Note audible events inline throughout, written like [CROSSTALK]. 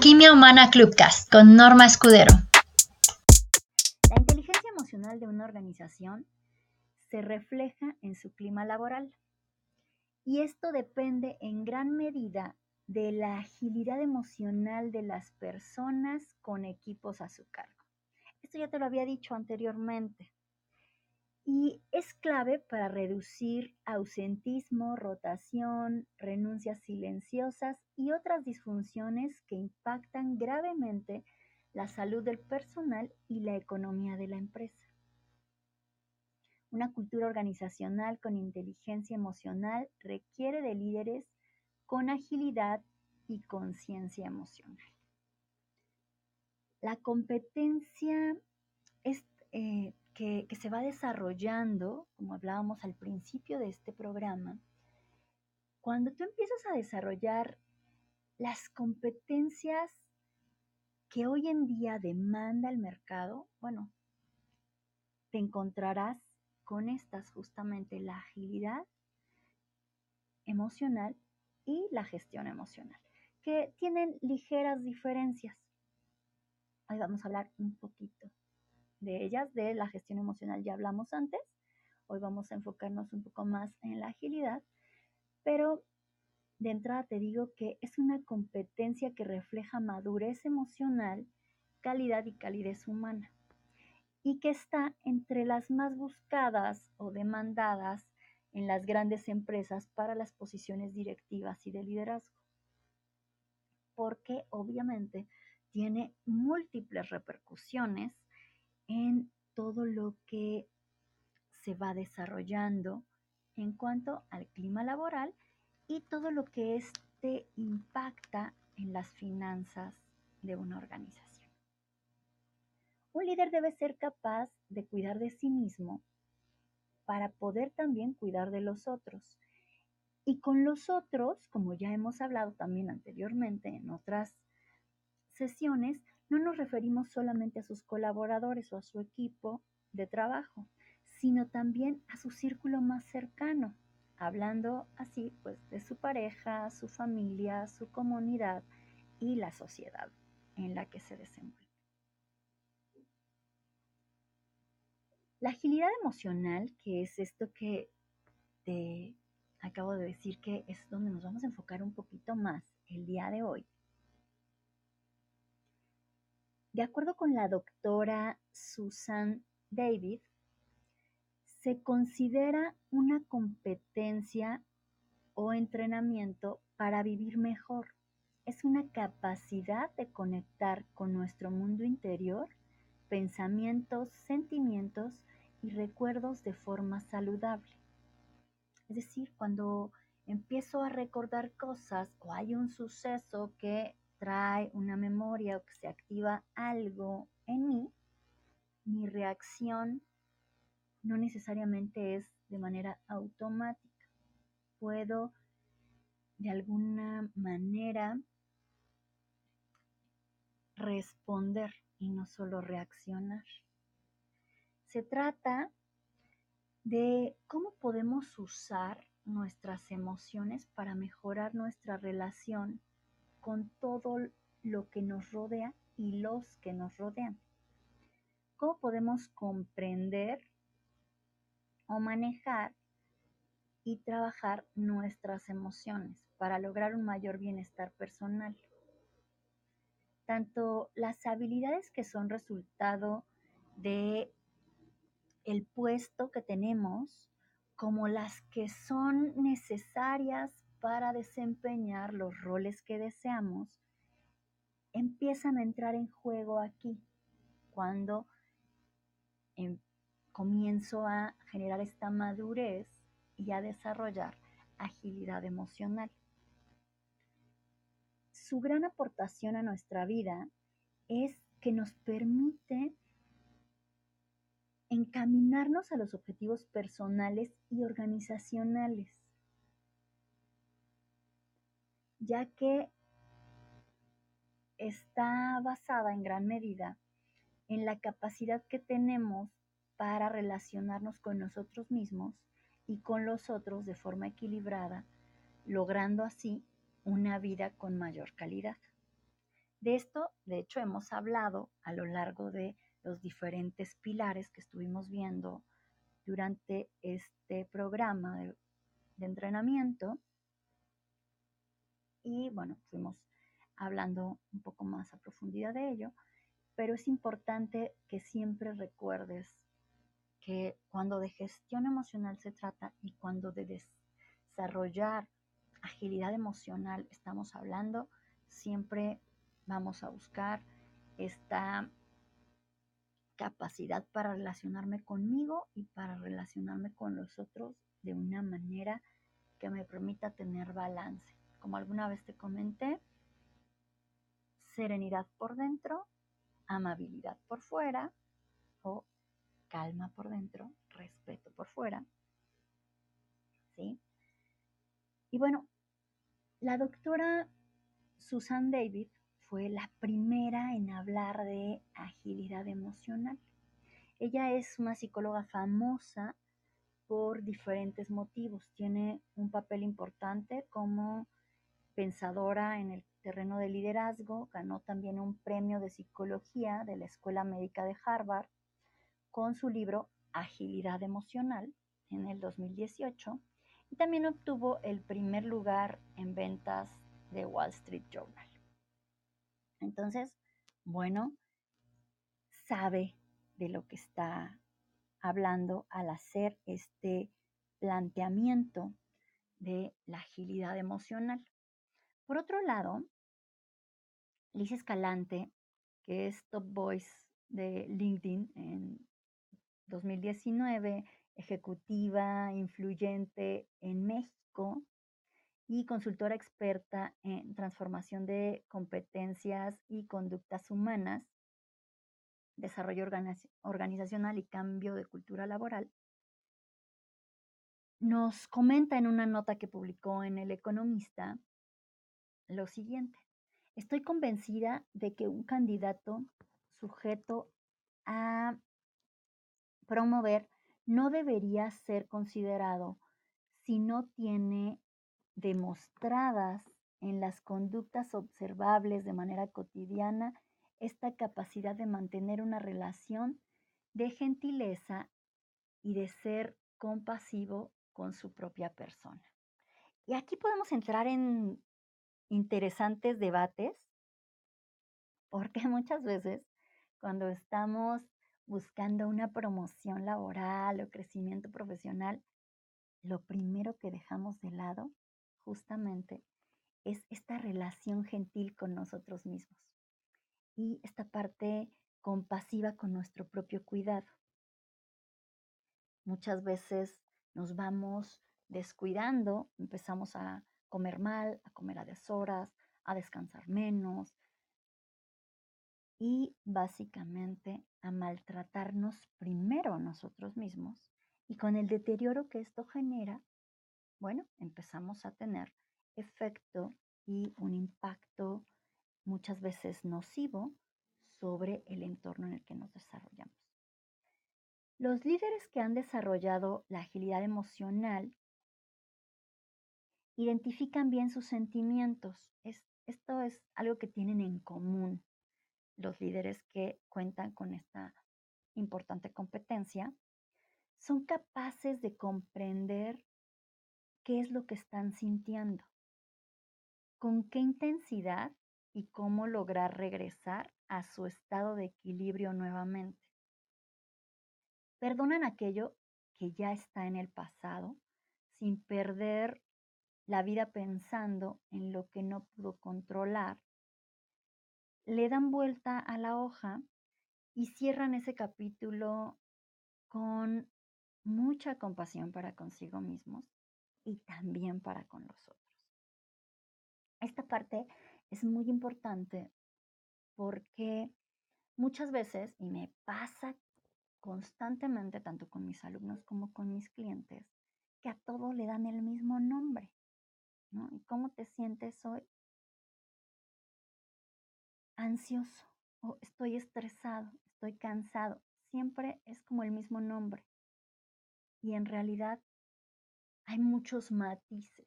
Alquimia Humana Clubcast con Norma Escudero. La inteligencia emocional de una organización se refleja en su clima laboral y esto depende en gran medida de la agilidad emocional de las personas con equipos a su cargo. Esto ya te lo había dicho anteriormente y es clave para reducir ausentismo, rotación, renuncias silenciosas y otras disfunciones que impactan gravemente la salud del personal y la economía de la empresa. Una cultura organizacional con inteligencia emocional requiere de líderes con agilidad y conciencia emocional. La competencia es eh, que, se va desarrollando, como hablábamos al principio de este programa, cuando tú empiezas a desarrollar las competencias que hoy en día demanda el mercado, bueno, te encontrarás con estas justamente la agilidad emocional y la gestión emocional, que tienen ligeras diferencias. Hoy vamos a hablar un poquito de ellas, de la gestión emocional ya hablamos antes. Hoy vamos a enfocarnos un poco más en la agilidad, pero de entrada te digo que es una competencia que refleja madurez emocional, calidad y calidez humana, y que está entre las más buscadas o demandadas en las grandes empresas para las posiciones directivas y de liderazgo. Porque obviamente tiene múltiples repercusiones en todo lo que se va desarrollando en cuanto al clima laboral y todo lo que este impacta en las finanzas de una organización. Un líder debe ser capaz de cuidar de sí mismo para poder también cuidar de los otros. Y con los otros, como ya hemos hablado también anteriormente en otras sesiones, no nos referimos solamente a sus colaboradores o a su equipo de trabajo, sino también a su círculo más cercano, hablando así pues de su pareja, su familia, su comunidad y la sociedad en la que se desenvuelve. La agilidad emocional, que es esto que te acabo de decir que es donde nos vamos a enfocar un poquito más el día de hoy, de acuerdo con la doctora Susan David, se considera una competencia o entrenamiento para vivir mejor. Es una capacidad de conectar con nuestro mundo interior, pensamientos, sentimientos y recuerdos de forma saludable. Es decir, cuando empiezo a recordar cosas o hay un suceso que trae una memoria o que se activa algo en mí, mi reacción no necesariamente es de manera automática. Puedo de alguna manera responder y no solo reaccionar. Se trata de cómo podemos usar nuestras emociones para mejorar nuestra relación con todo lo que nos rodea y los que nos rodean. ¿Cómo podemos comprender o manejar y trabajar nuestras emociones para lograr un mayor bienestar personal? Tanto las habilidades que son resultado de el puesto que tenemos como las que son necesarias para desempeñar los roles que deseamos, empiezan a entrar en juego aquí, cuando em, comienzo a generar esta madurez y a desarrollar agilidad emocional. Su gran aportación a nuestra vida es que nos permite encaminarnos a los objetivos personales y organizacionales ya que está basada en gran medida en la capacidad que tenemos para relacionarnos con nosotros mismos y con los otros de forma equilibrada, logrando así una vida con mayor calidad. De esto, de hecho, hemos hablado a lo largo de los diferentes pilares que estuvimos viendo durante este programa de, entrenamiento. Y bueno, fuimos hablando un poco más a profundidad de ello, pero es importante que siempre recuerdes que cuando de gestión emocional se trata y cuando de desarrollar agilidad emocional estamos hablando, siempre vamos a buscar esta capacidad para relacionarme conmigo y para relacionarme con los otros de una manera que me permita tener balance. Como alguna vez te comenté, serenidad por dentro, amabilidad por fuera o calma por dentro, respeto por fuera. ¿Sí? Y bueno, la doctora Susan David fue la primera en hablar de agilidad emocional. Ella es una psicóloga famosa por diferentes motivos. Tiene un papel importante como pensadora en el terreno de liderazgo. Ganó también un premio de psicología de la Escuela Médica de Harvard con su libro Agilidad Emocional en el 2018 y también obtuvo el primer lugar en ventas de Wall Street Journal. Entonces, bueno, sabe de lo que está hablando al hacer este planteamiento de la agilidad emocional. Por otro lado, Liz Escalante, que es Top Voice de LinkedIn en 2019, ejecutiva influyente en México, y consultora experta en transformación de competencias y conductas humanas, desarrollo organizacional y cambio de cultura laboral, nos comenta en una nota que publicó en El Economista lo siguiente. Estoy convencida de que un candidato sujeto a promover no debería ser considerado si no tiene demostradas en las conductas observables de manera cotidiana esta capacidad de mantener una relación de gentileza y de ser compasivo con su propia persona. Y aquí podemos entrar en interesantes debates, porque [LAUGHS] muchas veces cuando estamos buscando una promoción laboral o crecimiento profesional, lo primero que dejamos de lado justamente es esta relación gentil con nosotros mismos y esta parte compasiva con nuestro propio cuidado. Muchas veces nos vamos descuidando, empezamos a comer mal, a comer a deshoras, a descansar menos y básicamente a maltratarnos primero nosotros mismos y con el deterioro que esto genera, bueno, empezamos a tener efecto y un impacto muchas veces nocivo sobre el entorno en el que nos desarrollamos. Los líderes que han desarrollado la agilidad emocional identifican bien sus sentimientos. esto es algo que tienen en común los líderes que cuentan con esta importante competencia. Son capaces de comprender qué es lo que están sintiendo, con qué intensidad y cómo lograr regresar a su estado de equilibrio nuevamente. Perdonan aquello que ya está en el pasado sin perder la vida pensando en lo que no pudo controlar. Le dan vuelta a la hoja y cierran ese capítulo con mucha compasión para consigo mismos y también para con los otros. Esta parte es muy importante porque muchas veces, y me pasa constantemente tanto con mis alumnos como con mis clientes, que a todo le dan el mismo nombre. ¿Y cómo te sientes hoy? Ansioso o estoy estresado, estoy cansado. Siempre es como el mismo nombre. Y en realidad hay muchos matices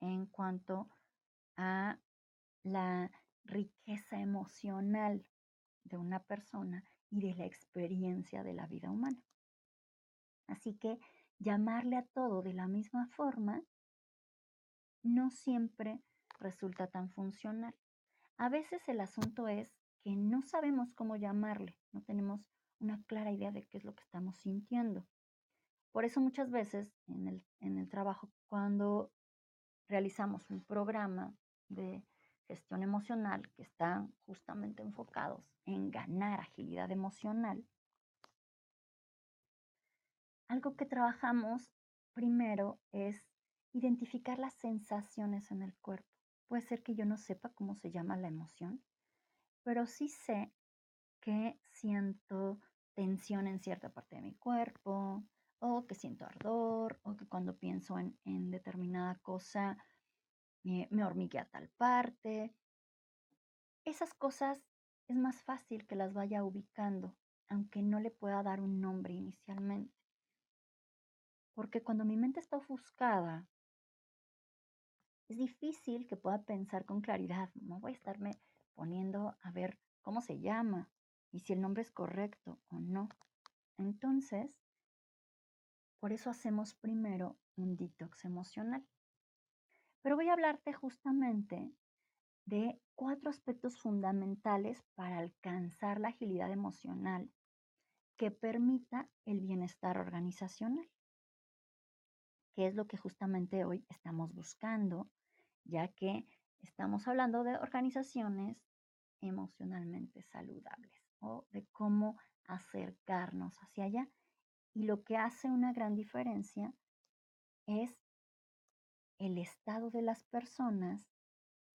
en cuanto a la riqueza emocional de una persona y de la experiencia de la vida humana. Así que llamarle a todo de la misma forma no siempre resulta tan funcional. A veces el asunto es que no sabemos cómo llamarle, no tenemos una clara idea de qué es lo que estamos sintiendo. Por eso muchas veces en el, en el trabajo, cuando realizamos un programa de gestión emocional que están justamente enfocados en ganar agilidad emocional, algo que trabajamos primero es identificar las sensaciones en el cuerpo. Puede ser que yo no sepa cómo se llama la emoción, pero sí sé que siento tensión en cierta parte de mi cuerpo, o que siento ardor, o que cuando pienso en, determinada cosa me, me hormiguea tal parte. Esas cosas es más fácil que las vaya ubicando, aunque no le pueda dar un nombre inicialmente. Porque cuando mi mente está ofuscada, es difícil que pueda pensar con claridad. No voy a estarme poniendo a ver cómo se llama y si el nombre es correcto o no. Entonces, por eso hacemos primero un detox emocional. Pero voy a hablarte justamente de cuatro aspectos fundamentales para alcanzar la agilidad emocional que permita el bienestar organizacional, que es lo que justamente hoy estamos buscando, ya que estamos hablando de organizaciones emocionalmente saludables o de cómo acercarnos hacia allá. Y lo que hace una gran diferencia es el estado de las personas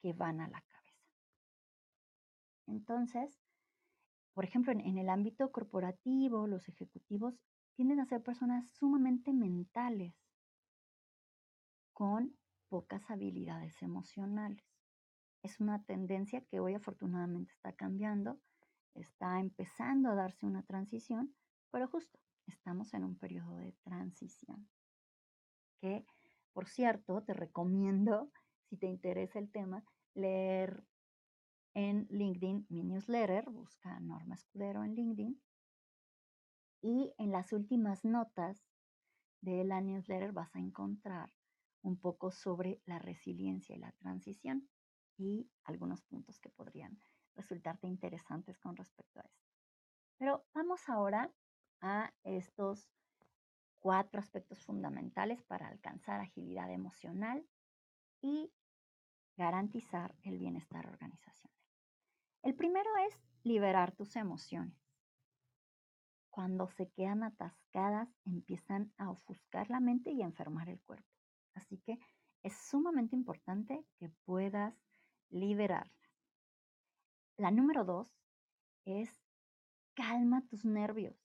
que van a la cabeza. Entonces, por ejemplo, en, el ámbito corporativo, los ejecutivos tienden a ser personas sumamente mentales, con pocas habilidades emocionales. Es una tendencia que hoy afortunadamente está cambiando, está empezando a darse una transición, pero justo estamos en un periodo de transición. Que, por cierto, te recomiendo, si te interesa el tema, leer en LinkedIn mi newsletter, busca Norma Escudero en LinkedIn. Y en las últimas notas de la newsletter vas a encontrar un poco sobre la resiliencia y la transición y algunos puntos que podrían resultarte interesantes con respecto a esto. Pero vamos ahora a estos cuatro aspectos fundamentales para alcanzar agilidad emocional y garantizar el bienestar organizacional. El primero es liberar tus emociones. Cuando se quedan atascadas, empiezan a ofuscar la mente y enfermar el cuerpo. Así que es sumamente importante que puedas liberarlas. La número dos es calma tus nervios.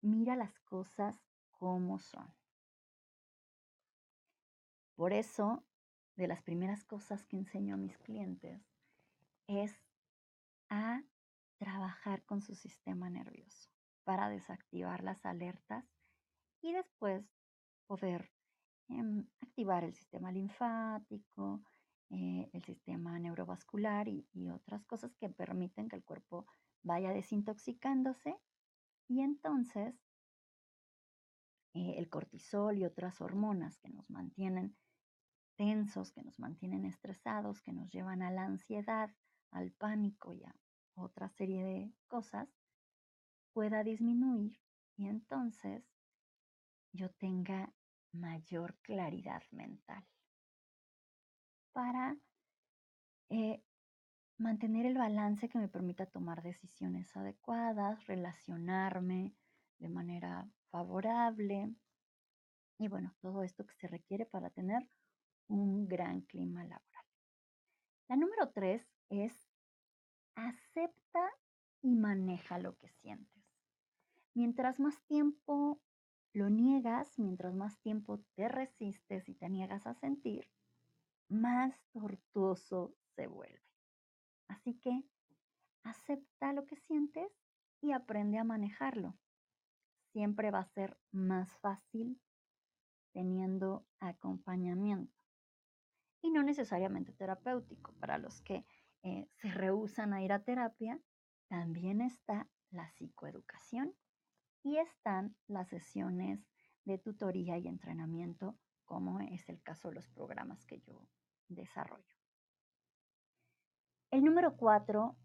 Mira las cosas como son. Por eso, de las primeras cosas que enseño a mis clientes es a trabajar con su sistema nervioso para desactivar las alertas y después poder Activar el sistema linfático, eh, el sistema neurovascular y, otras cosas que permiten que el cuerpo vaya desintoxicándose. Y entonces eh, el cortisol y otras hormonas que nos mantienen tensos, que nos mantienen estresados, que nos llevan a la ansiedad, al pánico y a otra serie de cosas, pueda disminuir y entonces yo tenga mayor claridad mental para eh, mantener el balance que me permita tomar decisiones adecuadas, relacionarme de manera favorable y bueno, todo esto que se requiere para tener un gran clima laboral. La número tres es acepta y maneja lo que sientes. Mientras más tiempo lo niegas, mientras más tiempo te resistes y te niegas a sentir, más tortuoso se vuelve. Así que acepta lo que sientes y aprende a manejarlo. Siempre va a ser más fácil teniendo acompañamiento. y no necesariamente terapéutico. Para los que eh, se rehusan a ir a terapia, también está la psicoeducación y están las sesiones de tutoría y entrenamiento, como es el caso de los programas que yo desarrollo. El número cuatro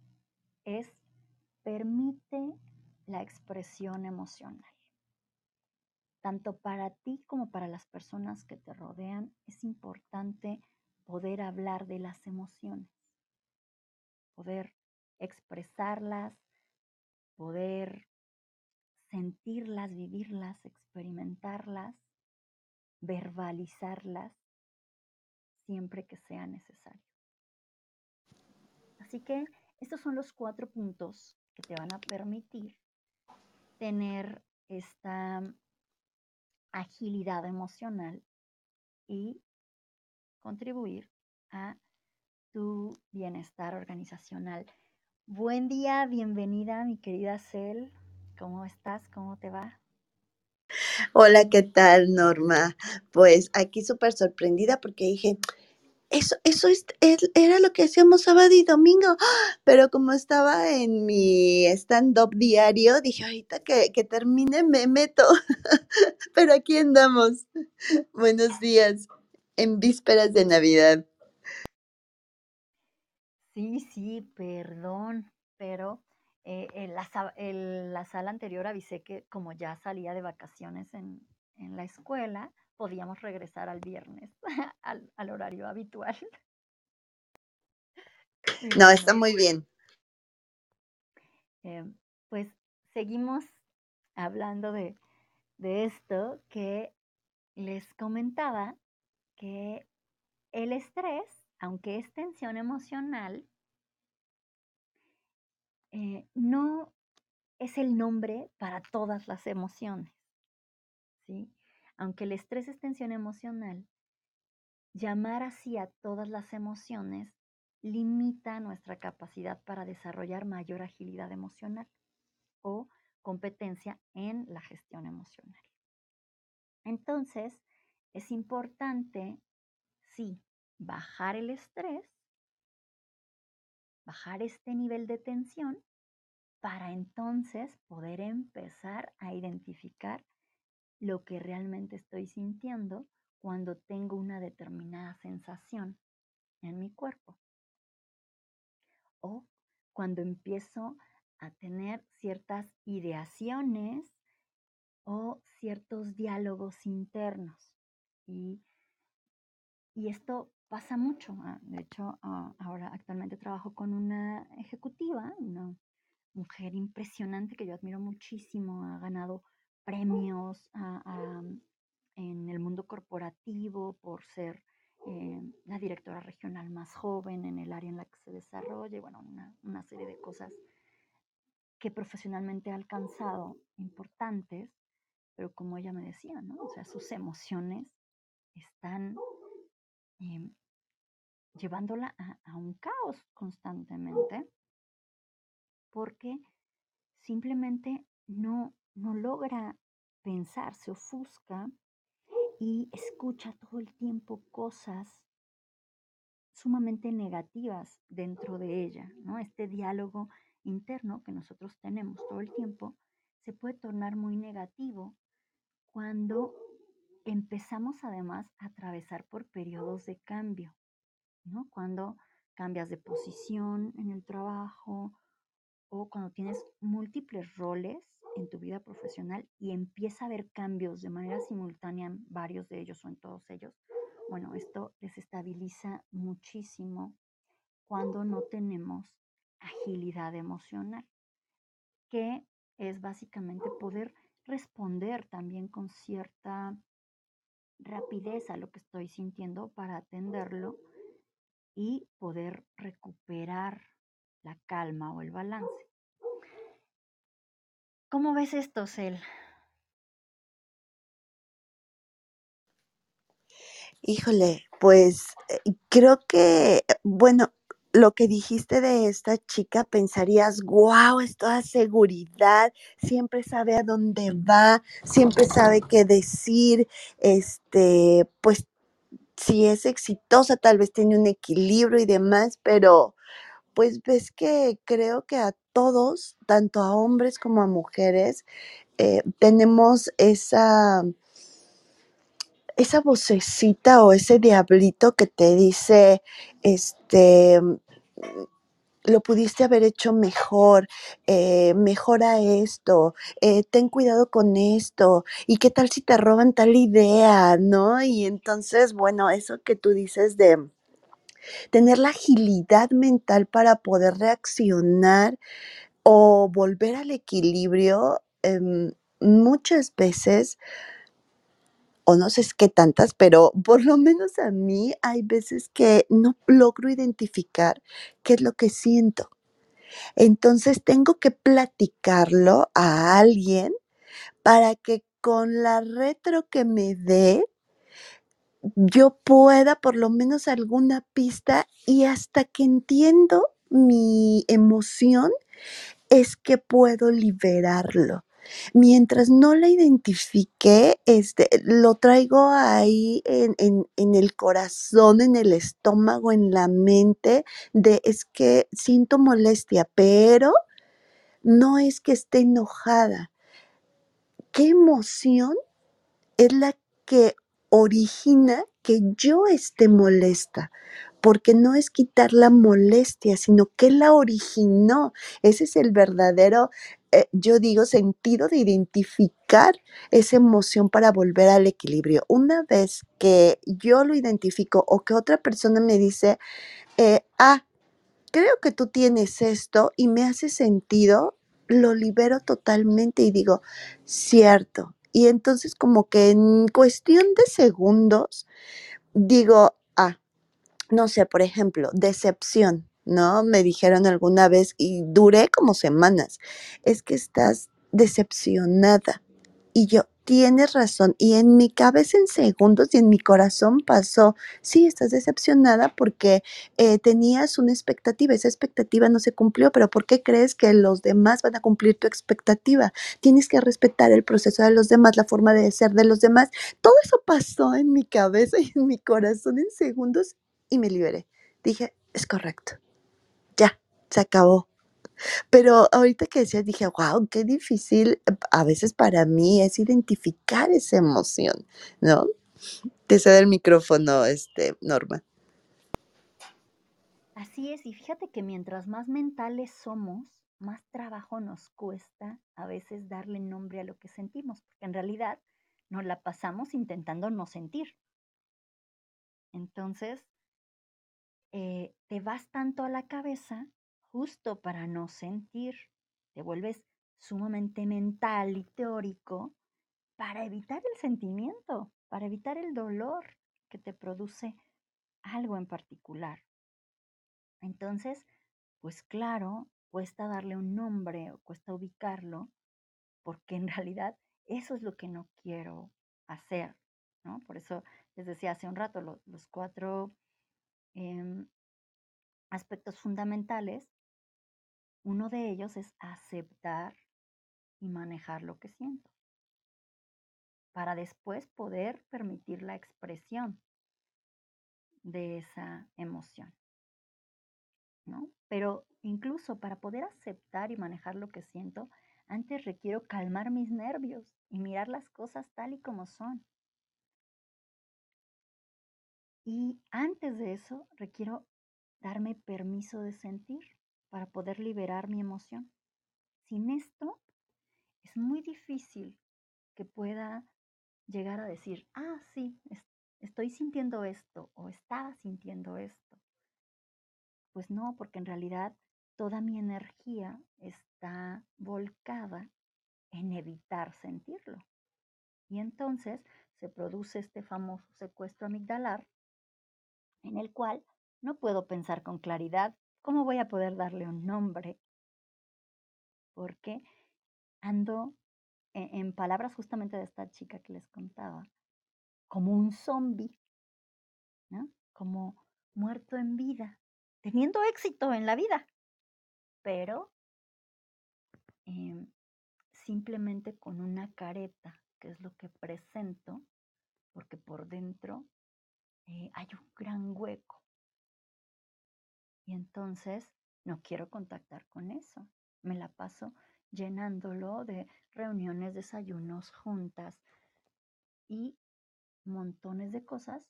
es permite la expresión emocional. Tanto para ti como para las personas que te rodean es importante poder hablar de las emociones, poder expresarlas, poder sentirlas, vivirlas, experimentarlas, verbalizarlas siempre que sea necesario. Así que estos son los cuatro puntos que te van a permitir tener esta agilidad emocional y contribuir a tu bienestar organizacional. Buen día, bienvenida mi querida Cel. ¿Cómo estás? ¿Cómo te va? Hola, ¿qué tal, Norma? Pues aquí súper sorprendida porque dije, eso, eso era lo que hacíamos sábado y domingo, pero como estaba en mi stand-up diario, dije, ahorita que, que termine me meto, [LAUGHS] pero aquí andamos. Buenos días, en vísperas de Navidad. Sí, sí, perdón, pero eh, en, la, sala anterior avisé que como ya salía de vacaciones en, la escuela, podíamos regresar al viernes, [LAUGHS] al, horario habitual. [LAUGHS] No, está muy bien. Em, pues seguimos hablando de, de esto que les comentaba que el estrés, aunque es tensión emocional, eh, no es el nombre para todas las emociones. ¿sí? Aunque el estrés es tensión emocional, llamar así a todas las emociones limita nuestra capacidad para desarrollar mayor agilidad emocional o competencia en la gestión emocional. Entonces, es importante, sí, bajar el estrés, bajar este nivel de tensión para entonces poder empezar a identificar lo que realmente estoy sintiendo cuando tengo una determinada sensación en mi cuerpo. O cuando empiezo a tener ciertas ideaciones o ciertos diálogos internos. Y, esto pasa mucho. Ah, de hecho, ah, ahora actualmente trabajo con una ejecutiva, una mujer impresionante que yo admiro muchísimo. Ha ganado premios ah, en el mundo corporativo por ser eh, la directora regional más joven en el área en la que se desarrolla y bueno, una, una serie de cosas que profesionalmente ha alcanzado importantes pero como ella me decía, ¿no? O sea, sus emociones están em, llevándola a, un caos constantemente porque simplemente no, no logra pensar, se ofusca y escucha todo el tiempo cosas sumamente negativas dentro de ella, ¿no? Este diálogo interno que nosotros tenemos todo el tiempo se puede tornar muy negativo cuando empezamos además a atravesar por periodos de cambio, ¿no? Cuando cambias de posición en el trabajo o cuando tienes múltiples roles en tu vida profesional y empieza a haber cambios de manera simultánea en varios de ellos o en todos ellos, bueno, esto desestabiliza muchísimo cuando no tenemos agilidad emocional, que es básicamente poder responder también con cierta rapidez a lo que estoy sintiendo para atenderlo y poder recuperar la calma o el balance. ¿Cómo ves esto, Cel? Híjole, pues eh, creo que, bueno, lo que dijiste de esta chica, pensarías, wow, es toda seguridad, siempre sabe a dónde va, siempre sabe qué decir, este, pues si es exitosa, tal vez tiene un equilibrio y demás, pero pues ves que creo que a todos, tanto a hombres como a mujeres, eh, tenemos esa, esa vocecita o ese diablito que te dice, este, lo pudiste haber hecho mejor, eh, mejora esto, eh, ten cuidado con esto, y qué tal si te roban tal idea, ¿no? Y entonces, bueno, eso que tú dices de tener la agilidad mental para poder reaccionar o volver al equilibrio, em, muchas veces, o no sé qué tantas, pero por lo menos a mí hay veces que no logro identificar qué es lo que siento. Entonces tengo que platicarlo a alguien para que con la retro que me dé, yo pueda por lo menos alguna pista y hasta que entiendo mi emoción es que puedo liberarlo. Mientras no la identifique, este, lo traigo ahí en, en- en el corazón, en el estómago, en la mente, de es que siento molestia, pero no es que esté enojada. ¿Qué emoción es la que origina que yo esté molesta? Porque no es quitar la molestia, sino que la originó. Ese es el verdadero, eh, yo digo, sentido de identificar esa emoción para volver al equilibrio. Una vez que yo lo identifico o que otra persona me dice, eh, ah, creo que tú tienes esto y me hace sentido, lo libero totalmente y digo, cierto. Y entonces como que en cuestión de segundos digo, no sé, por ejemplo, decepción, ¿no? Me dijeron alguna vez y duré como semanas, es que estás decepcionada. Y yo, tienes razón. Y en mi cabeza en segundos y en mi corazón pasó, sí, estás decepcionada porque eh, tenías una expectativa, esa expectativa no se cumplió, pero ¿por qué crees que los demás van a cumplir tu expectativa? Tienes que respetar el proceso de los demás, la forma de ser de los demás. Todo eso pasó en mi cabeza y en mi corazón en segundos y me liberé. Dije, es correcto, ya, se acabó. Pero ahorita que decías, dije, wow, qué difícil a veces para mí es identificar esa emoción, ¿no? Te cedo el micrófono, este, Norma. Así es, y fíjate que mientras más mentales somos, más trabajo nos cuesta a veces darle nombre a lo que sentimos, porque en realidad nos la pasamos intentando no sentir. Entonces, eh, te vas tanto a la cabeza justo para no sentir, te vuelves sumamente mental y teórico para evitar el sentimiento, para evitar el dolor que te produce algo en particular. Entonces, pues claro, cuesta darle un nombre o cuesta ubicarlo, porque en [LAUGHS] realidad eso es lo que no quiero hacer, ¿no? Por eso les decía hace un rato, lo- los cuatro em, aspectos fundamentales, uno de ellos es aceptar y manejar lo que siento, para después poder permitir la expresión de esa emoción. ¿no? Pero incluso para poder aceptar y manejar lo que siento, antes requiero calmar mis nervios y mirar las cosas tal y como son. Y antes de eso, requiero darme permiso de sentir para poder liberar mi emoción. Sin esto, es muy difícil que pueda llegar a decir, ah, sí, es- estoy sintiendo esto o estaba sintiendo esto. Pues no, porque en realidad toda mi energía está volcada en evitar sentirlo. Y entonces se produce este famoso secuestro amigdalar en el cual no puedo pensar con claridad cómo voy a poder darle un nombre, porque ando, e- en palabras justamente de esta chica que les contaba, como un zombie, ¿no? Como muerto en vida, teniendo éxito en la vida, pero em, simplemente con una careta, que es lo que presento, porque por dentro eh, hay un gran hueco. Y entonces no quiero contactar con eso. Me la paso llenándolo de reuniones, desayunos, juntas y montones de cosas.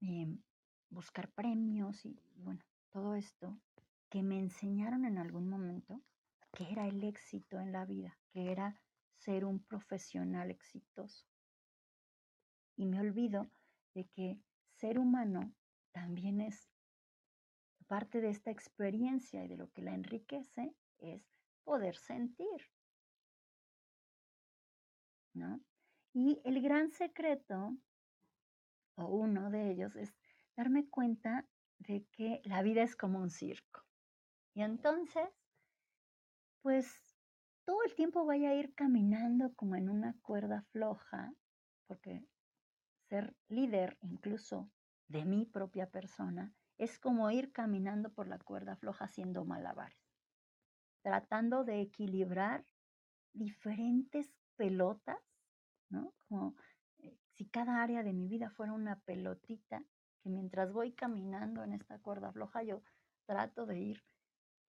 Em, buscar premios y bueno, todo esto que me enseñaron en algún momento que era el éxito en la vida, que era ser un profesional exitoso. Y me olvido de que ser humano también es parte de esta experiencia y de lo que la enriquece es poder sentir. ¿no? Y el gran secreto, o uno de ellos, es darme cuenta de que la vida es como un circo. Y entonces, pues todo el tiempo voy a ir caminando como en una cuerda floja, porque ser líder incluso de mi propia persona es como ir caminando por la cuerda floja haciendo malabares, tratando de equilibrar diferentes pelotas, ¿no? Como eh, si cada área de mi vida fuera una pelotita que mientras voy caminando en esta cuerda floja yo trato de ir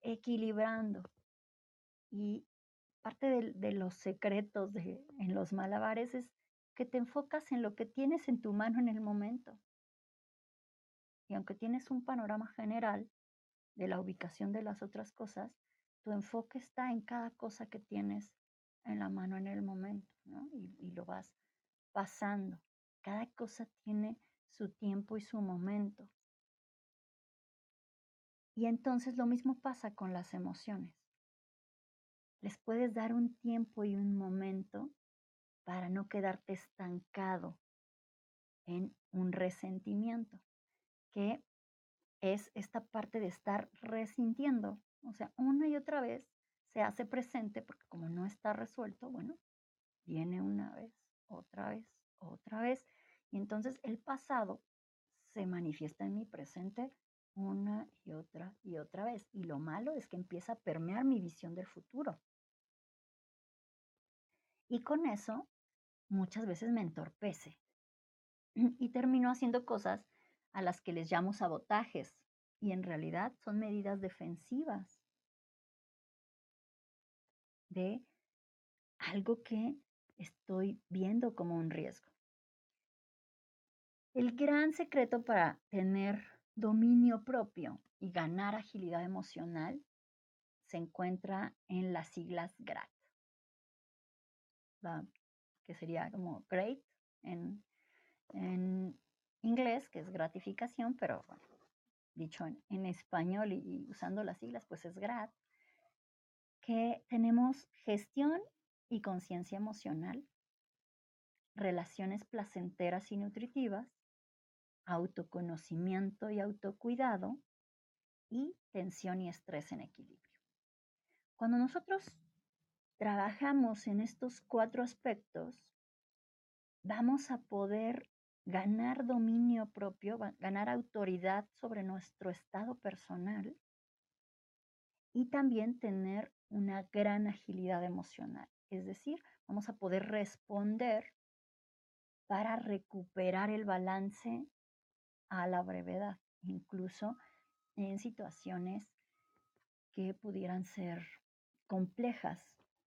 equilibrando. Y parte de, los secretos de, en los malabares es que te enfocas en lo que tienes en tu mano en el momento. Y aunque tienes un panorama general de la ubicación de las otras cosas, tu enfoque está en cada cosa que tienes en la mano en el momento, y lo vas pasando. Cada cosa tiene su tiempo y su momento. Y entonces lo mismo pasa con las emociones. Les puedes dar un tiempo y un momento para no quedarte estancado en un resentimiento, que es esta parte de estar resintiendo. O sea, una y otra vez se hace presente porque como no está resuelto, bueno, viene una vez, otra vez, otra vez. Y entonces el pasado se manifiesta en mi presente una y otra y otra vez. Y lo malo es que empieza a permear mi visión del futuro. Y con eso muchas veces me entorpece. [CLEARS THROAT] Y termino haciendo cosas a las que les llamo sabotajes y en realidad son medidas defensivas. De algo que estoy viendo como un riesgo. El gran secreto para tener dominio propio y ganar agilidad emocional se encuentra en las siglas GRAT que sería como great en, inglés, que es gratificación, pero dicho en, español y, usando las siglas, pues es GRAT, que tenemos gestión y conciencia emocional, relaciones placenteras y nutritivas, autoconocimiento y autocuidado y tensión y estrés en equilibrio. Cuando nosotros trabajamos en estos cuatro aspectos, vamos a poder ganar dominio propio, ganar autoridad sobre nuestro estado personal y también tener una gran agilidad emocional. Es decir, vamos a poder responder para recuperar el balance a la brevedad, incluso en situaciones que pudieran ser complejas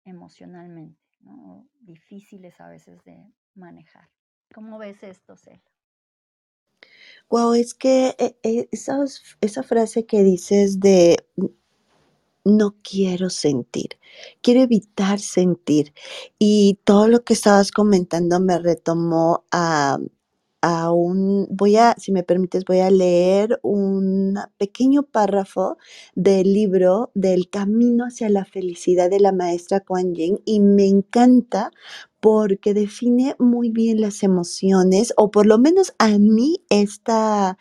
emocionalmente, ¿no? difíciles a veces de manejar. ¿Cómo ves esto, Cel? Wow, es que eh, eh, esa frase que dices de no quiero sentir, quiero evitar sentir. Y todo lo que estabas comentando me retomó a voy a, si me permites, voy a leer un pequeño párrafo del libro del Camino hacia la felicidad de la maestra Kuan Yin y me encanta porque define muy bien las emociones, o por lo menos a mí esta,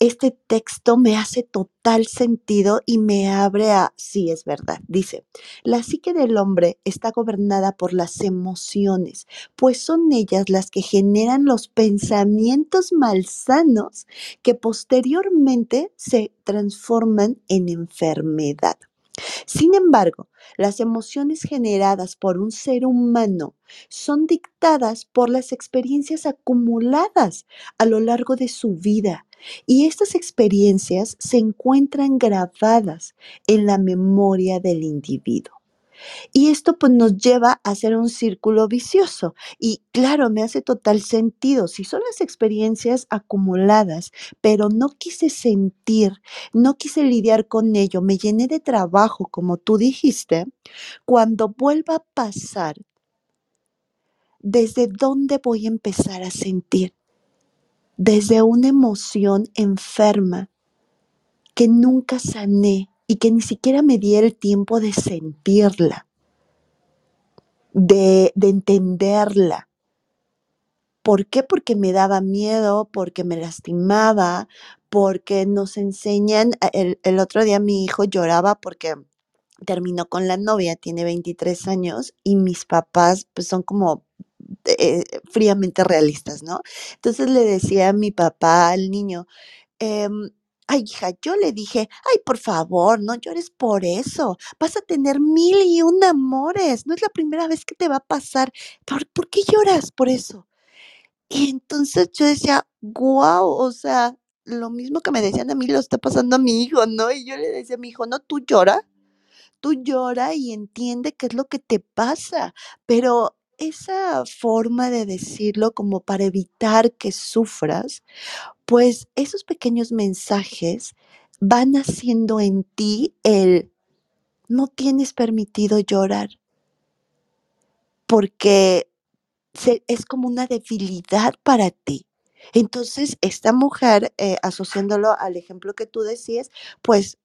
este texto me hace total sentido y me abre a, sí, es verdad, dice, la psique del hombre está gobernada por las emociones, pues son ellas las que generan los pensamientos malsanos que posteriormente se transforman en enfermedad. Sin embargo, las emociones generadas por un ser humano son dictadas por las experiencias acumuladas a lo largo de su vida y estas experiencias se encuentran grabadas en la memoria del individuo. Y esto pues nos lleva a hacer un círculo vicioso. Y claro, me hace total sentido. Si son las experiencias acumuladas, pero no quise sentir, no quise lidiar con ello, me llené de trabajo, como tú dijiste, cuando vuelva a pasar, ¿desde dónde voy a empezar a sentir? Desde una emoción enferma que nunca sané y que ni siquiera me di el tiempo de sentirla de, entenderla. ¿Por qué? Porque me daba miedo, porque me lastimaba, porque nos enseñan, el, el, otro día mi hijo lloraba porque terminó con la novia, tiene 23 años y mis papás pues son como eh, fríamente realistas, ¿no? Entonces le decía a mi papá al niño, eh, Ay, hija, yo le dije, ay, por favor, no llores por eso. Vas a tener mil y un amores. No es la primera vez que te va a pasar. ¿Por, ¿por qué lloras por eso? Y entonces yo decía, wow, o sea, lo mismo que me decían a mí lo está pasando a mi hijo, ¿no? Y yo le decía a mi hijo, no, tú llora, tú llora y entiende qué es lo que te pasa. Pero esa forma de decirlo como para evitar que sufras, pues esos pequeños mensajes van haciendo en ti el no tienes permitido llorar porque es como una debilidad para ti. Entonces, esta mujer, eh, asociándolo al ejemplo que tú decías, pues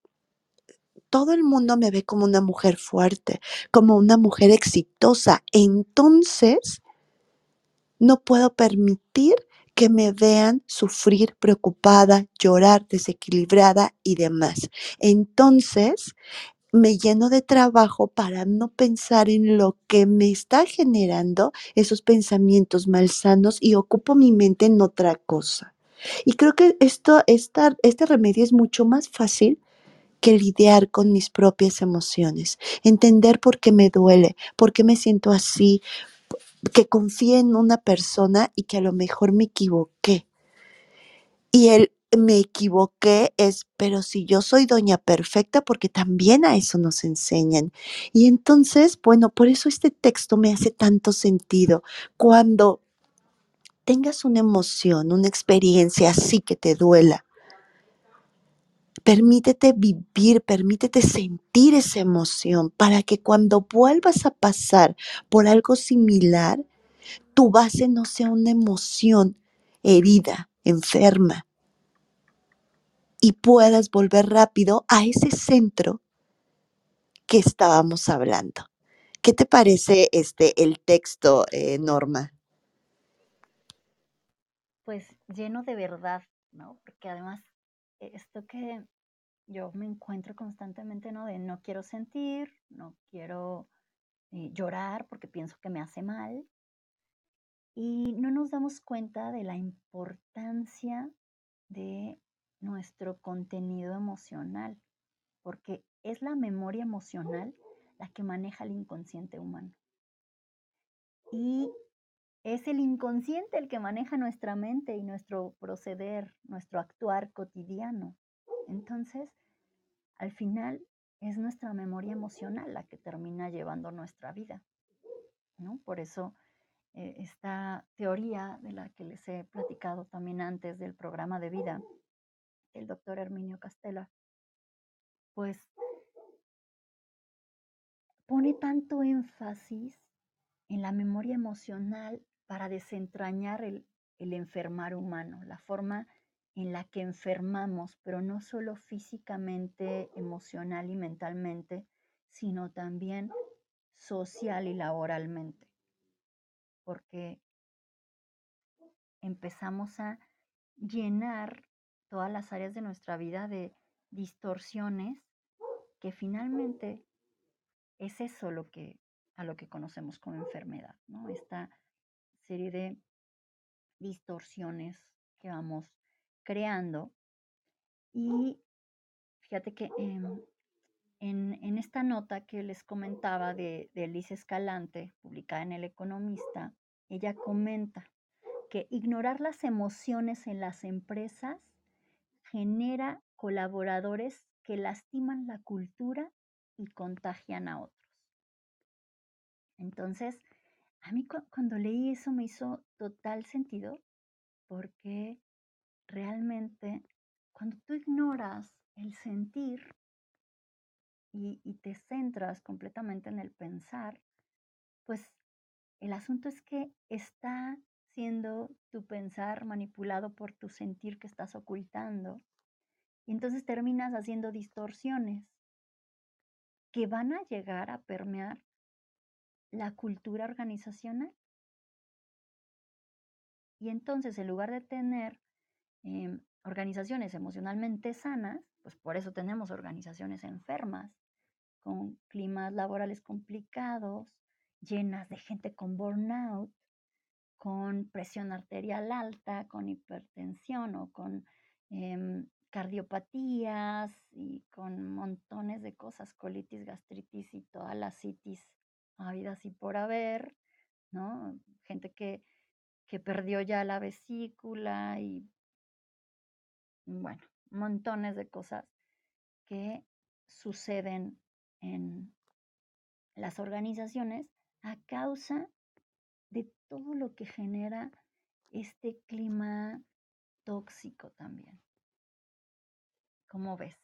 todo el mundo me ve como una mujer fuerte, como una mujer exitosa. Entonces, no puedo permitir que me vean sufrir, preocupada, llorar, desequilibrada y demás. Entonces, me lleno de trabajo para no pensar en lo que me está generando esos pensamientos malsanos y ocupo mi mente en otra cosa. Y creo que esto, esta, este remedio es mucho más fácil que lidiar con mis propias emociones, entender por qué me duele, por qué me siento así, que confíe en una persona y que a lo mejor me equivoqué. Y el me equivoqué es, pero si yo soy doña perfecta, porque también a eso nos enseñan. Y entonces, bueno, por eso este texto me hace tanto sentido. Cuando tengas una emoción, una experiencia así que te duela, permítete vivir, permítete sentir esa emoción para que cuando vuelvas a pasar por algo similar, tu base no sea una emoción herida, enferma, y puedas volver rápido a ese centro que estábamos hablando. ¿Qué te parece este el texto, eh, Norma? Pues lleno de verdad, ¿no? Porque además esto que yo me encuentro constantemente, ¿no? De no quiero sentir, no quiero eh, llorar porque pienso que me hace mal, y no nos damos cuenta de la importancia de nuestro contenido emocional, porque es la memoria emocional la que maneja el inconsciente humano. Y es el inconsciente el que maneja nuestra mente y nuestro proceder, nuestro actuar cotidiano. Entonces, al final es nuestra memoria emocional la que termina llevando nuestra vida. ¿no? Por eso eh, esta teoría de la que les he platicado también antes del programa de vida, el doctor Herminio Castella, pues pone tanto énfasis en la memoria emocional para desentrañar el, el enfermar humano, la forma en la que enfermamos, pero no solo físicamente, emocional y mentalmente, sino también social y laboralmente porque empezamos a llenar todas las áreas de nuestra vida de distorsiones que finalmente es eso lo que a lo que conocemos como enfermedad, ¿no? Esta serie de distorsiones que vamos creando y fíjate que en, en, esta nota que les comentaba de, de Liz Escalante, publicada en El Economista, ella comenta que ignorar las emociones en las empresas genera colaboradores que lastiman la cultura y contagian a otros. Entonces, a mí cuando leí eso me hizo total sentido porque realmente cuando tú ignoras el sentir y, te centras completamente en el pensar, pues el asunto es que está siendo tu pensar manipulado por tu sentir que estás ocultando. Y entonces terminas haciendo distorsiones que van a llegar a permear la cultura organizacional. Y entonces, en lugar de tener em, organizaciones emocionalmente sanas, pues por eso tenemos organizaciones enfermas, con climas laborales complicados, llenas de gente con burnout, con presión arterial alta, con hipertensión o con em, cardiopatías y con montones de cosas, colitis, gastritis y todas las citis habidas y por haber, ¿no? Gente que, que perdió ya la vesícula y, bueno, montones de cosas que suceden en las organizaciones a causa de todo lo que genera este clima tóxico también. ¿Cómo ves?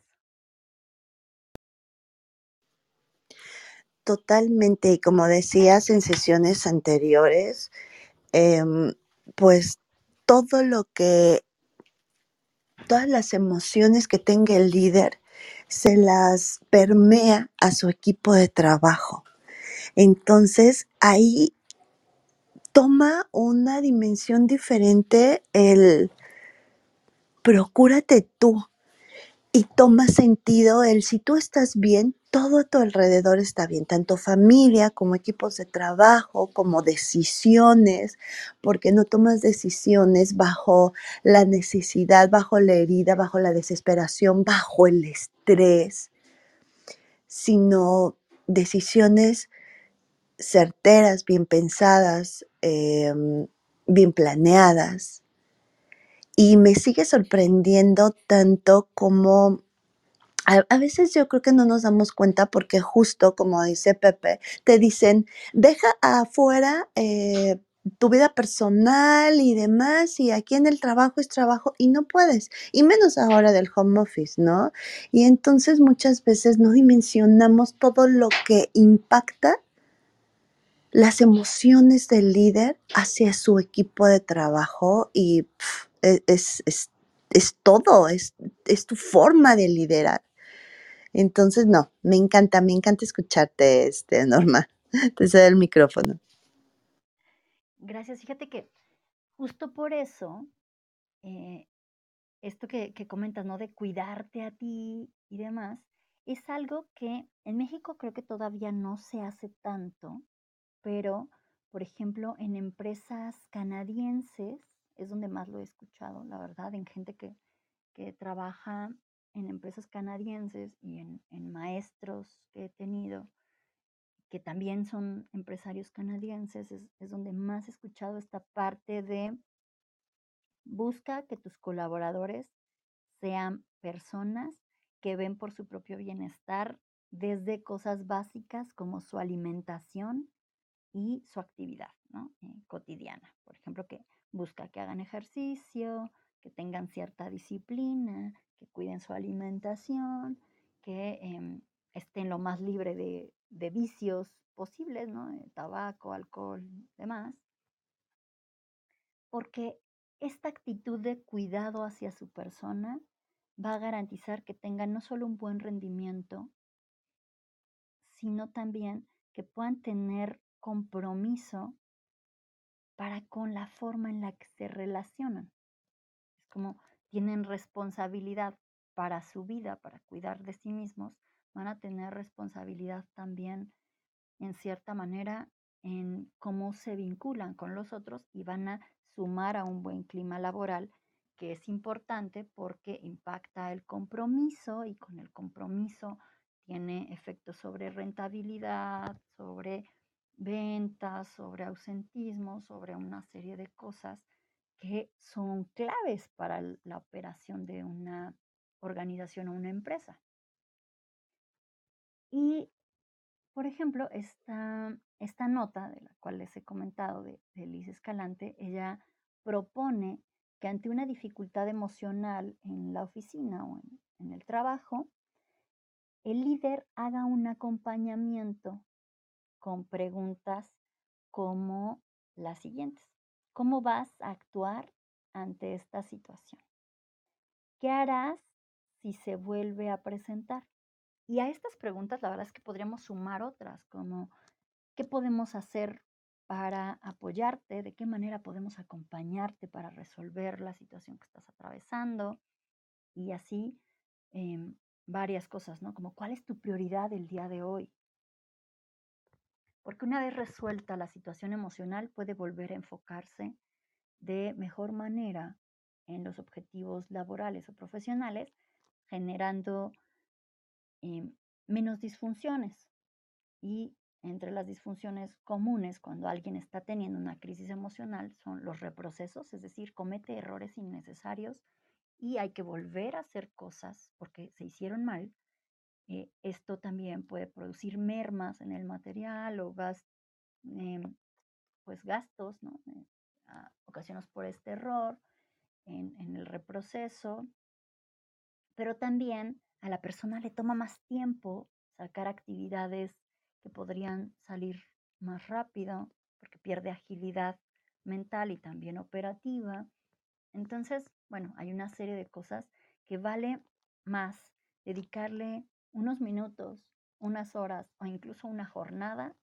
Totalmente, y como decías en sesiones anteriores, em, pues todo lo que, todas las emociones que tenga el líder se las permea a su equipo de trabajo. Entonces ahí toma una dimensión diferente el procúrate tú y toma sentido el si tú estás bien, todo a tu alrededor está bien, tanto familia como equipos de trabajo, como decisiones, porque no tomas decisiones bajo la necesidad, bajo la herida, bajo la desesperación, bajo el estrés, sino decisiones certeras, bien pensadas, em, bien planeadas. Y me sigue sorprendiendo tanto como a, veces yo creo que no nos damos cuenta porque justo como dice Pepe, te dicen, deja afuera eh, tu vida personal y demás, y aquí en el trabajo es trabajo y no puedes, y menos ahora del home office, ¿no? Y entonces muchas veces no dimensionamos todo lo que impacta las emociones del líder hacia su equipo de trabajo y es, es, todo, es, es tu forma de liderar. Entonces, no, me encanta, me encanta escucharte, este, Norma. [LAUGHS] Te cedo el micrófono. Gracias. Fíjate que justo por eso, eh, esto que, que comentas, ¿no? De cuidarte a ti y demás, es algo que en México creo que todavía no se hace tanto, pero, por ejemplo, en empresas canadienses es donde más lo he escuchado, la verdad, en gente que, que trabaja en empresas canadienses y en, maestros que he tenido, que también son empresarios canadienses, es, es donde más he escuchado esta parte de busca que tus colaboradores sean personas que ven por su propio bienestar desde cosas básicas como su alimentación y su actividad eh, cotidiana. Por ejemplo, que busca que hagan ejercicio, que tengan cierta disciplina, que cuiden su alimentación, que em, estén lo más libre de, vicios posibles, ¿no? tabaco, alcohol, demás. Porque esta actitud de cuidado hacia su persona va a garantizar que tengan no solo un buen rendimiento, sino también que puedan tener compromiso para con la forma en la que se relacionan. Es como tienen responsabilidad para su vida, para cuidar de sí mismos, van a tener responsabilidad también en cierta manera en cómo se vinculan con los otros y van a sumar a un buen clima laboral que es importante porque impacta el compromiso y con el compromiso tiene efectos sobre rentabilidad, sobre ventas, sobre ausentismo, sobre una serie de cosas que son claves para la operación de una organización o una empresa. Y, por ejemplo, esta, esta nota de la cual les he comentado de, de Liz Escalante, ella propone que ante una dificultad emocional en la oficina o en, en el trabajo, el líder haga un acompañamiento con preguntas como las siguientes. ¿Cómo vas a actuar ante esta situación? ¿Qué harás si se vuelve a presentar? Y a estas preguntas la verdad es que podríamos sumar otras, como ¿qué podemos hacer para apoyarte? ¿De qué manera podemos acompañarte para resolver la situación que estás atravesando? Y así em, varias cosas, ¿no? Como ¿cuál es tu prioridad el día de hoy? Porque una vez resuelta la situación emocional puede volver a enfocarse de mejor manera en los objetivos laborales o profesionales, generando em, menos disfunciones. Y entre las disfunciones comunes cuando alguien está teniendo una crisis emocional son los reprocesos, es decir, comete errores innecesarios y hay que volver a hacer cosas porque se hicieron mal esto también puede producir mermas en el material o em, pues gastos ¿no? Ocasionados por este error en, en el reproceso. Pero también a la persona le toma más tiempo sacar actividades que podrían salir más rápido porque pierde agilidad mental y también operativa. Entonces, bueno, hay una serie de cosas que vale más dedicarle unos minutos, unas horas o incluso una jornada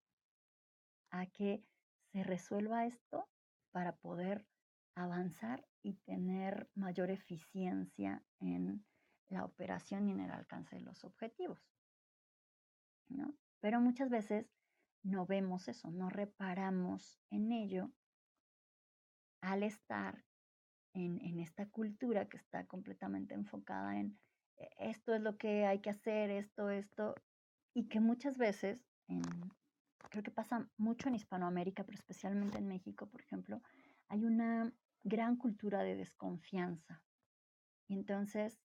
a que se resuelva esto para poder avanzar y tener mayor eficiencia en la operación y en el alcance de los objetivos. Pero muchas veces no vemos eso, no reparamos en ello al estar en, en esta cultura que está completamente enfocada en esto es lo que hay que hacer, esto, esto, y que muchas veces, creo que pasa mucho en Hispanoamérica, pero especialmente en México, por ejemplo, hay una gran cultura de desconfianza. Y entonces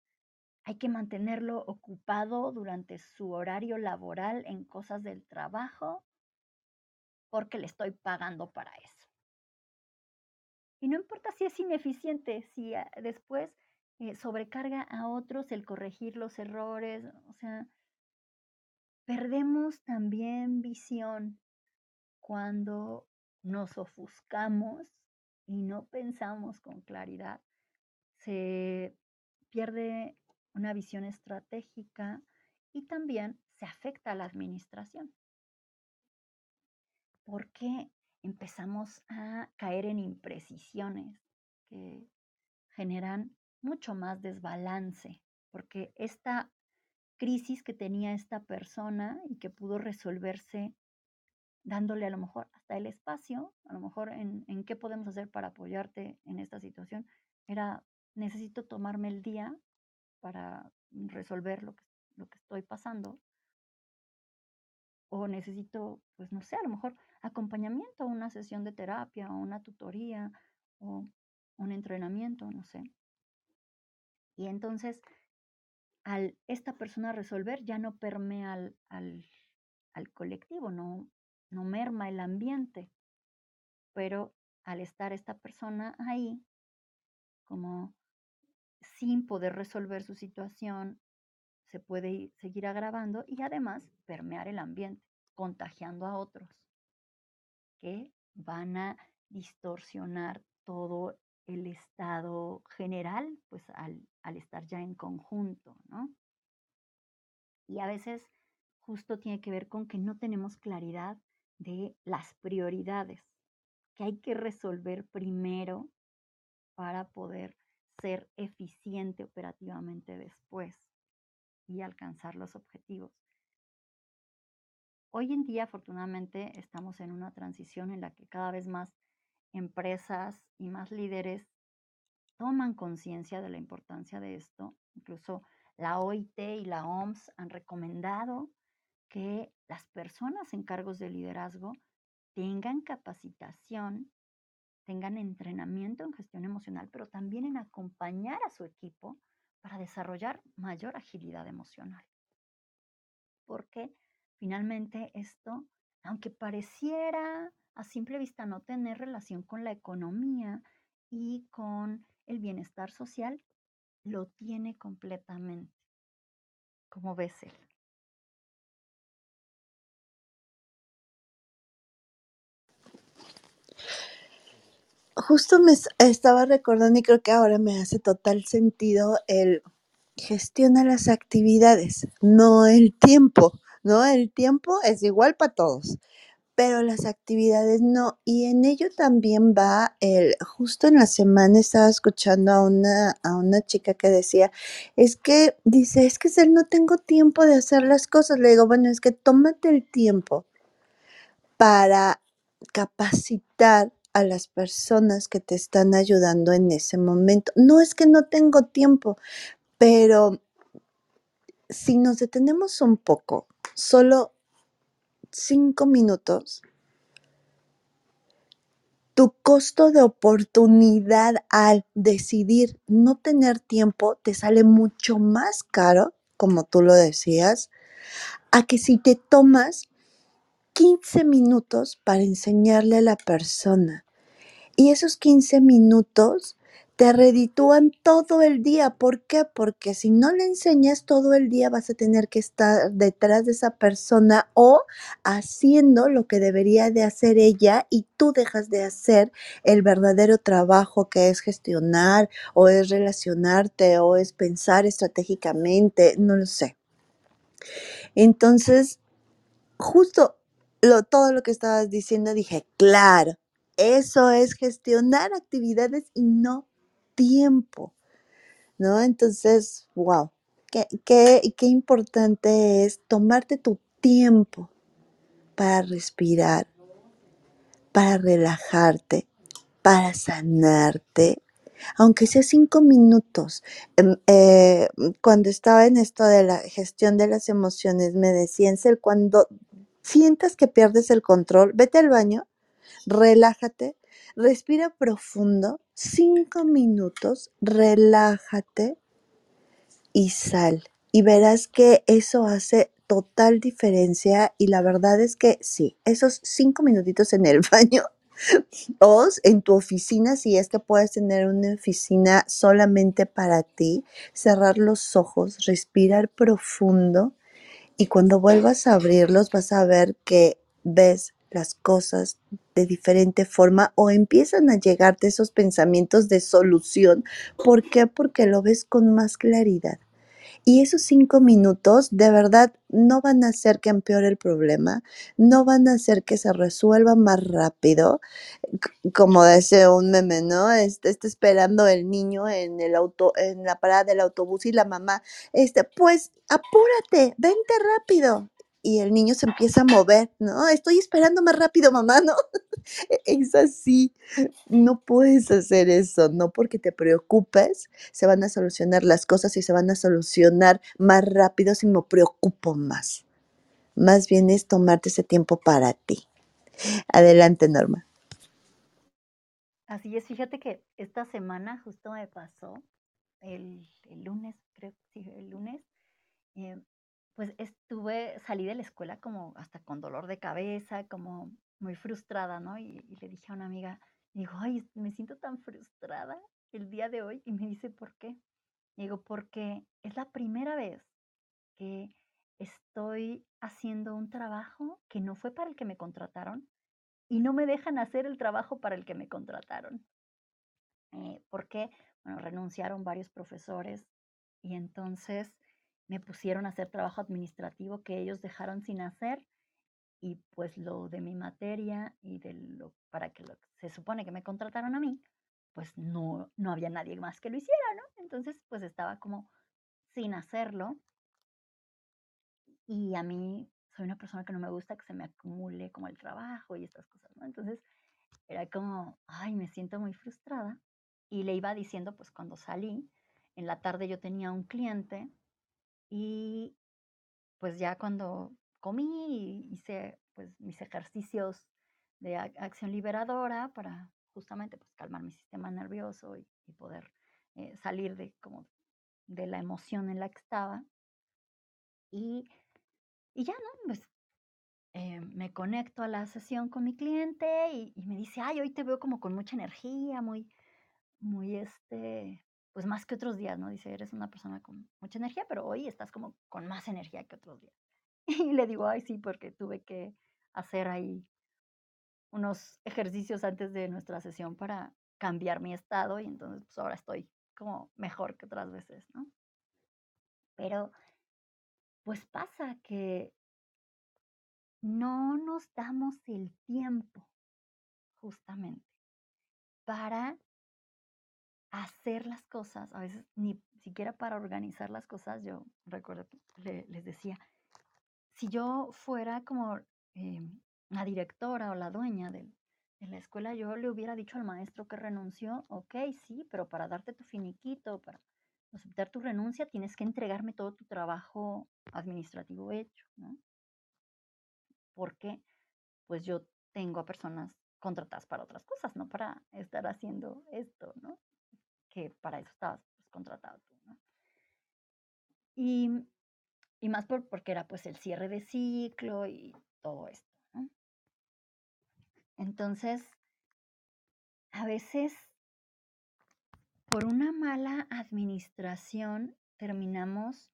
hay que mantenerlo ocupado durante su horario laboral en cosas del trabajo porque le estoy pagando para eso. Y no importa si es ineficiente, si ah, después eh, sobrecarga a otros el corregir los errores, o sea, perdemos también visión cuando nos ofuscamos y no pensamos con claridad. Se pierde una visión estratégica y también se afecta a la administración. Porque empezamos a caer en imprecisiones que generan mucho más desbalance, porque esta crisis que tenía esta persona y que pudo resolverse dándole a lo mejor hasta el espacio, a lo mejor en, en qué podemos hacer para apoyarte en esta situación, era necesito tomarme el día para resolver lo que, lo que estoy pasando. O necesito, pues no sé, a lo mejor acompañamiento, una sesión de terapia o una tutoría o un entrenamiento, no sé. Y entonces, al esta persona resolver, ya no permea al, al, colectivo, no, no merma el ambiente. Pero al estar esta persona ahí, como sin poder resolver su situación, se puede seguir agravando y además permear el ambiente, contagiando a otros que van a distorsionar todo el estado general, pues al, al estar ya en conjunto, ¿no? Y a veces justo tiene que ver con que no tenemos claridad de las prioridades que hay que resolver primero para poder ser eficiente operativamente después y alcanzar los objetivos. Hoy en día, afortunadamente, estamos en una transición en la que cada vez más empresas y más líderes toman conciencia de la importancia de esto. Incluso La OIT y la OMS han recomendado que las personas en cargos de liderazgo tengan capacitación, tengan entrenamiento en gestión emocional, pero también en acompañar a su equipo para desarrollar mayor agilidad emocional. Porque finalmente esto, aunque pareciera a simple vista no tener relación con la economía y con el bienestar social, lo tiene completamente. ¿Cómo ves él? Justo me estaba recordando y creo que ahora me hace total sentido el gestiona las actividades, no el tiempo, ¿no? El tiempo es igual para todos, pero las actividades no. Y en ello también va el, justo en la semana estaba escuchando a una, a una chica que decía, es que, dice, es que no tengo tiempo de hacer las cosas. Le digo, bueno, es que tómate el tiempo para capacitar a las personas que te están ayudando en ese momento. No es que no tengo tiempo, pero si nos detenemos un poco, solo cinco minutos, tu costo de oportunidad al decidir no tener tiempo te sale mucho más caro, como tú lo decías, a que si te tomas 15 minutos para enseñarle a la persona. Y esos 15 minutos te reditúan todo el día. ¿Por qué? Porque si no le enseñas todo el día vas a tener que estar detrás de esa persona o haciendo lo que debería de hacer ella y tú dejas de hacer el verdadero trabajo que es gestionar o es relacionarte o es pensar estratégicamente, no lo sé. Entonces, justo lo, todo lo que estabas diciendo, dije, claro, eso es gestionar actividades y no tiempo, ¿no? Entonces, wow, qué, qué, qué importante es tomarte tu tiempo para respirar, para relajarte, para sanarte, aunque sea cinco minutos. Em, eh, cuando estaba en esto de la gestión de las emociones, me decían, cuando sientas que pierdes el control, vete al baño, relájate, respira profundo, cinco minutos, relájate y sal. Y verás que eso hace total diferencia y la verdad es que sí, esos cinco minutitos en el [LAUGHS] baño o en tu oficina, si es que puedes tener una oficina solamente para ti, cerrar los ojos, respirar profundo y cuando vuelvas a abrirlos vas a ver que ves las cosas de diferente forma o empiezan a llegarte esos pensamientos de solución. ¿Por qué? Porque lo ves con más claridad. Y esos cinco minutos de verdad no van a hacer que empeore el problema, no van a hacer que se resuelva más rápido, como dice un meme, ¿no? Este, está esperando el niño en el auto, en la parada del autobús y la mamá, este, pues apúrate, vente rápido. Y el niño se empieza a mover, ¿no? Estoy esperando más rápido, mamá, ¿no? [LAUGHS] es así. No puedes hacer eso, no porque te preocupes, se van a solucionar las cosas y se van a solucionar más rápido si me preocupo más. Más bien es tomarte ese tiempo para ti. Adelante, Norma. Así es, fíjate que esta semana justo me pasó, el, lunes, creo, sí, el lunes, eh, pues estuve, salí de la escuela como hasta con dolor de cabeza, como muy frustrada, ¿no? Y, le dije a una amiga, digo, ay, me siento tan frustrada el día de hoy. Y me dice, ¿por qué? Digo, porque es la primera vez que estoy haciendo un trabajo que no fue para el que me contrataron, y no me dejan hacer el trabajo para el que me contrataron. Eh, porque, bueno, renunciaron varios profesores y entonces me pusieron a hacer trabajo administrativo que ellos dejaron sin hacer y pues lo de mi materia y de lo para que se supone que me contrataron a mí, pues no, no había nadie más que lo hiciera, ¿no? Entonces, pues estaba como sin hacerlo. Y a mí soy una persona que no me gusta que se me acumule como el trabajo y estas cosas, ¿no? Entonces era como, ay, me siento muy frustrada. Y le iba diciendo, pues cuando salí, en la tarde yo tenía un cliente Y pues ya cuando comí, hice pues mis ejercicios de acción liberadora para justamente pues calmar mi sistema nervioso y, poder eh, salir de como de la emoción en la que estaba. Y, y ya, ¿no? Pues eh, me conecto a la sesión con mi cliente y, me dice, ay, hoy te veo como con mucha energía, muy, muy, este, pues más que otros días, ¿no? Dice, eres una persona con mucha energía, pero hoy estás como con más energía que otros días. [LAUGHS] Y le digo, ay, sí, porque tuve que hacer ahí unos ejercicios antes de nuestra sesión para cambiar mi estado y entonces pues ahora estoy como mejor que otras veces, ¿no? Pero pues pasa que no nos damos el tiempo justamente para hacer las cosas, a veces ni siquiera para organizar las cosas. Yo recuerdo les decía, si yo fuera como eh, la directora o la dueña de, de, la escuela, yo le hubiera dicho al maestro que renunció, ok, sí, pero para darte tu finiquito, para aceptar tu renuncia, tienes que entregarme todo tu trabajo administrativo hecho, ¿no? Porque pues yo tengo a personas contratadas para otras cosas, no para estar haciendo esto, ¿no? Que para eso estabas pues, contratado tú, ¿no? Y, y más por, porque era pues el cierre de ciclo y todo esto, ¿no? Entonces, a veces por una mala administración terminamos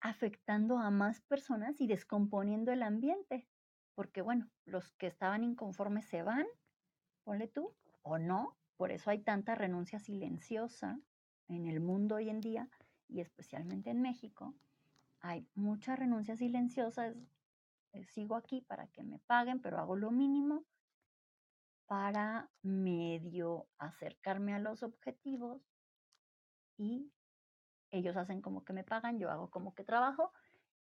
afectando a más personas y descomponiendo el ambiente. Porque bueno, los que estaban inconformes se van, ponle tú, o no. Por eso hay tanta renuncia silenciosa en el mundo hoy en día y especialmente en México. Hay mucha renuncia silenciosa. Eh, sigo aquí para que me paguen, pero hago lo mínimo para medio acercarme a los objetivos y ellos hacen como que me pagan, yo hago como que trabajo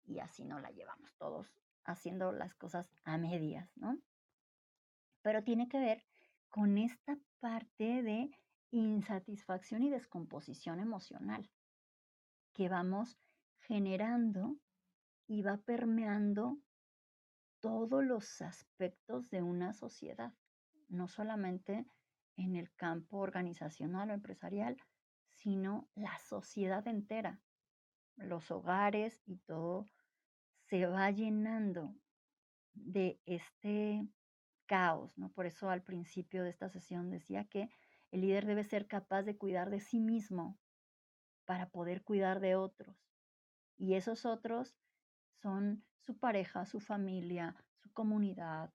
y así no la llevamos todos haciendo las cosas a medias, ¿no? Pero tiene que ver con esta parte de insatisfacción y descomposición emocional que vamos generando y va permeando todos los aspectos de una sociedad no solamente en el campo organizacional o empresarial, sino la sociedad entera, los hogares y todo se va llenando de este caos, ¿no? Por eso al principio de esta sesión decía que el líder debe ser capaz de cuidar de sí mismo para poder cuidar de otros. Y esos otros son su pareja, su familia, su comunidad,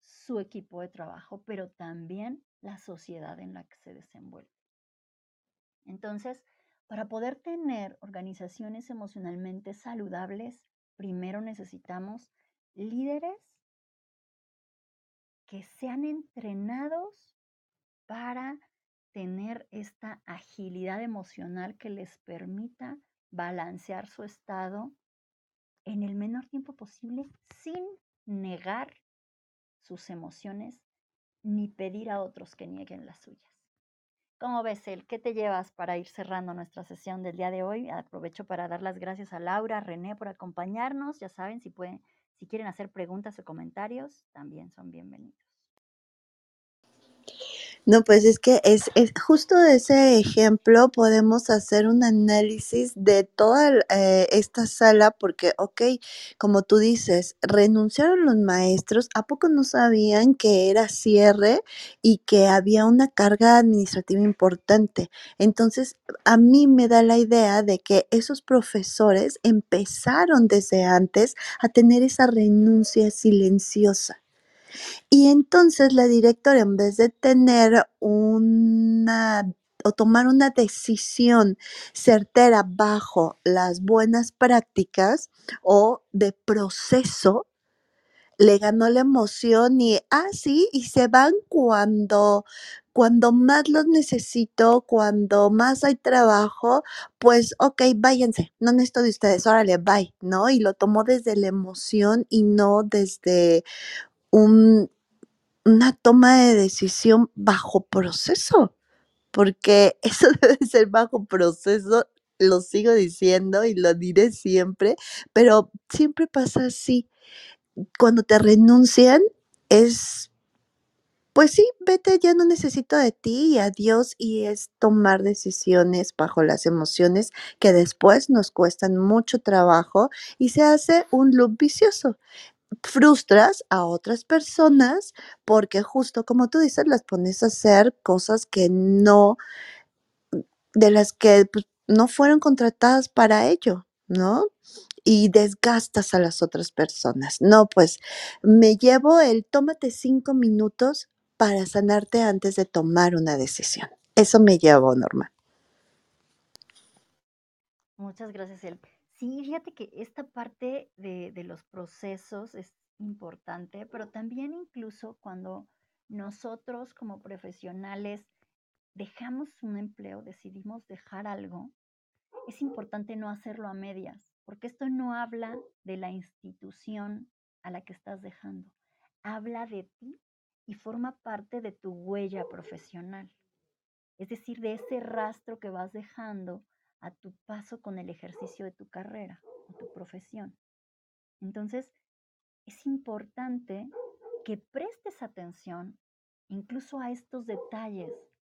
su equipo de trabajo, pero también la sociedad en la que se desenvuelve. Entonces, para poder tener organizaciones emocionalmente saludables, primero necesitamos líderes que sean entrenados para tener esta agilidad emocional que les permita balancear su estado en el menor tiempo posible sin negar sus emociones ni pedir a otros que nieguen las suyas. ¿Cómo ves, El? ¿Qué te llevas para ir cerrando nuestra sesión del día de hoy? Aprovecho para dar las gracias a Laura, René por acompañarnos. Ya saben, si pueden, si quieren hacer preguntas o comentarios, también son bienvenidos. No, pues es que es, es justo de ese ejemplo podemos hacer un análisis de toda eh, esta sala porque, ok, como tú dices, renunciaron los maestros, ¿a poco no sabían que era cierre y que había una carga administrativa importante? Entonces, a mí me da la idea de que esos profesores empezaron desde antes a tener esa renuncia silenciosa. Y entonces la directora, en vez de tener una o tomar una decisión certera bajo las buenas prácticas o de proceso, le ganó la emoción y, ah, sí, y se van cuando, cuando más los necesito, cuando más hay trabajo, pues, ok, váyanse, no necesito de ustedes, órale, bye, ¿no? Y lo tomó desde la emoción y no desde un, una toma de decisión bajo proceso, porque [LAUGHS] eso debe ser bajo proceso lo sigo diciendo y lo diré siempre, pero siempre pasa así. Cuando te renuncian es, pues sí, vete, ya no necesito de ti y adiós y es tomar decisiones bajo las emociones que después nos cuestan mucho trabajo y se hace un loop vicioso frustras a otras personas porque justo como tú dices, las pones a hacer cosas que no, de las que pues, no fueron contratadas para ello, ¿no? Y desgastas a las otras personas. No, pues me llevo el tómate cinco minutos para sanarte antes de tomar una decisión. Eso me llevo, Norma. Muchas gracias, El. Sí, fíjate que esta parte de, de los procesos es importante, pero también incluso cuando nosotros como profesionales dejamos un empleo, decidimos dejar algo, es importante no hacerlo a medias, porque esto no habla de la institución a la que estás dejando, habla de ti y forma parte de tu huella profesional, es decir, de ese rastro que vas dejando a tu paso con el ejercicio de tu carrera o tu profesión. Entonces, es importante que prestes atención incluso a estos detalles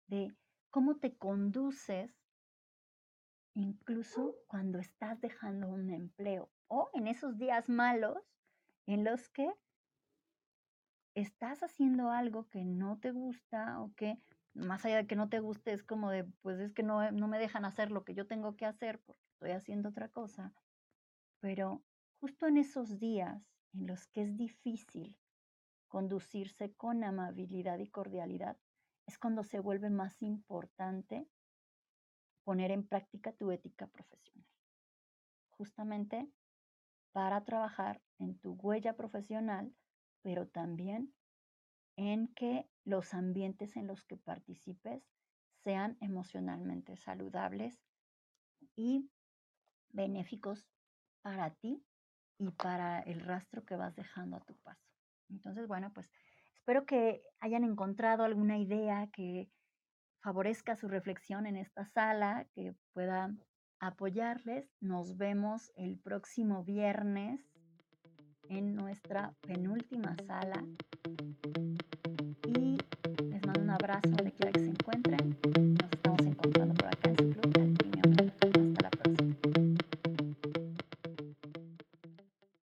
de cómo te conduces incluso cuando estás dejando un empleo o en esos días malos en los que estás haciendo algo que no te gusta o que más allá de que no te guste es como de pues es que no, no me dejan hacer lo que yo tengo que hacer porque estoy haciendo otra cosa pero justo en esos días en los que es difícil conducirse con amabilidad y cordialidad, es cuando se vuelve más importante poner en práctica tu ética profesional. Justamente para trabajar en tu huella profesional, pero también en que los ambientes en los que participes sean emocionalmente saludables y benéficos para ti y para el rastro que vas dejando a tu paso. Entonces, bueno, pues espero que hayan encontrado alguna idea que favorezca su reflexión en esta sala, que pueda apoyarles. Nos vemos el próximo viernes en nuestra penúltima sala abrazo donde quiera que se encuentren.